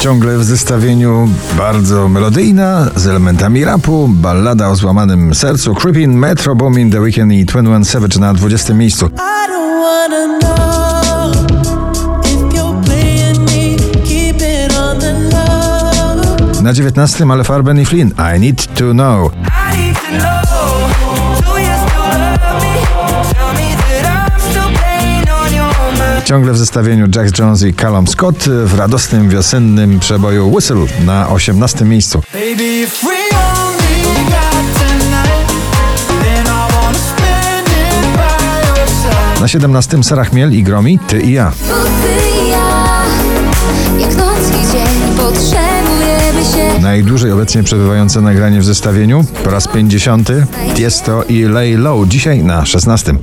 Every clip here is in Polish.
Ciągle w zestawieniu bardzo melodyjna, z elementami rapu, ballada o złamanym sercu, Creeping, Metro Boomin, The Weeknd i 21 Savage na 20 miejscu. Me. Na 19 ale Farben i Flynn, I Need To Know. Ciągle w zestawieniu Jack Jones i Callum Scott w radosnym wiosennym przeboju Whistle na 18 miejscu. Baby. Na 17 Sarah Chmiel i Gromi, Ty i ja. Najdłużej obecnie przebywające nagranie w zestawieniu po raz 50 Tiesto i Lay Low, dzisiaj na 16.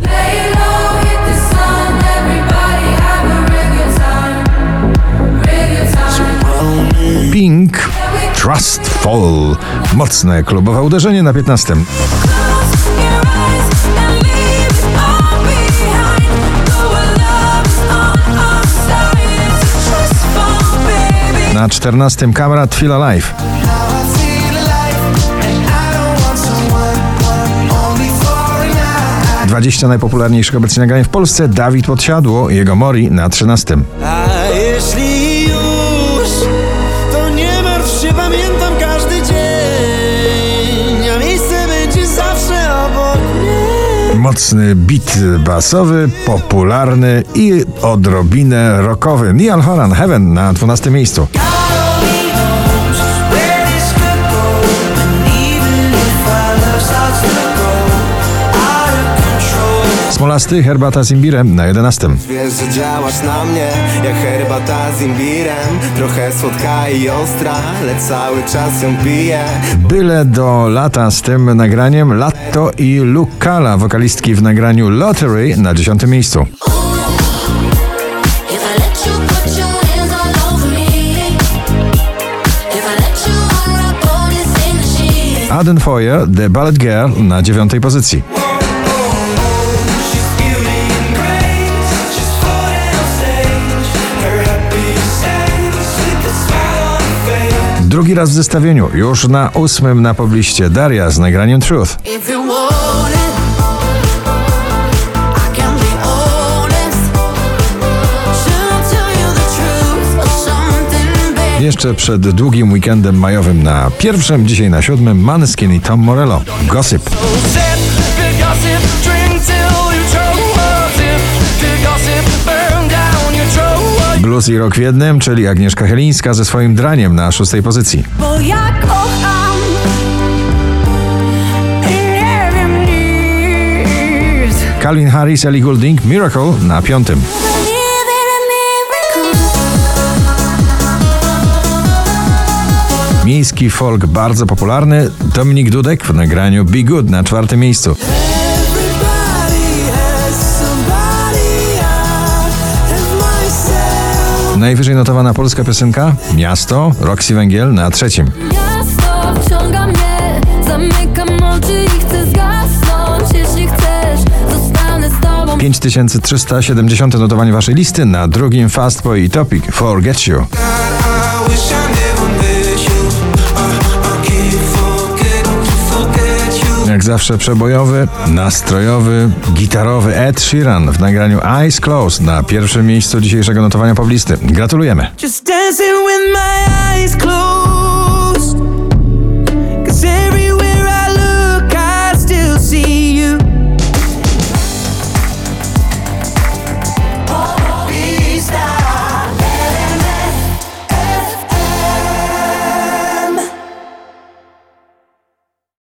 feel alive, and I don't want someone, one only for a night. 20 najpopularniejszych obecnie nagrań w Polsce Dawid Podsiadło jego Mori na 13. Mocny beat basowy, popularny i odrobinę rockowy. Niall Horan Heaven na 12 miejscu. Smolasty Herbata z imbirem na 11. Wiesz, że działasz na mnie jak herbata z imbirem Trochę słodka i ostra, lecz cały czas ją piję Byle do lata z tym nagraniem Latto i Lukala, wokalistki w nagraniu Lottery na 10 miejscu. Aden Foyer, The Ballet Girl na 9 pozycji. Drugi raz w zestawieniu, już na ósmym na pobliście Daria z nagraniem Truth. Jeszcze przed długim weekendem majowym na pierwszym, dzisiaj na siódmym Maneskin i Tom Morello. Gossip. Blues i rock w jednym, czyli Agnieszka Helińska ze swoim draniem na szóstej pozycji. Bo ja kocham. Calvin Harris, Ellie Goulding, Miracle na piątym. Miejski folk bardzo popularny Dominik Dudek w nagraniu Be Good na czwartym miejscu. Najwyżej notowana polska piosenka Miasto, Roxy Węgiel na trzecim. Miasto wciąga mnie, zamykam oczy i chcę zgasnąć. Jeśli chcesz, zostanę z tobą. 5370 notowanie waszej listy na drugim Fastboy i Topic Forget You. Zawsze przebojowy, nastrojowy, gitarowy Ed Sheeran w nagraniu Eyes Closed na pierwszym miejscu dzisiejszego notowania poblisty. Gratulujemy!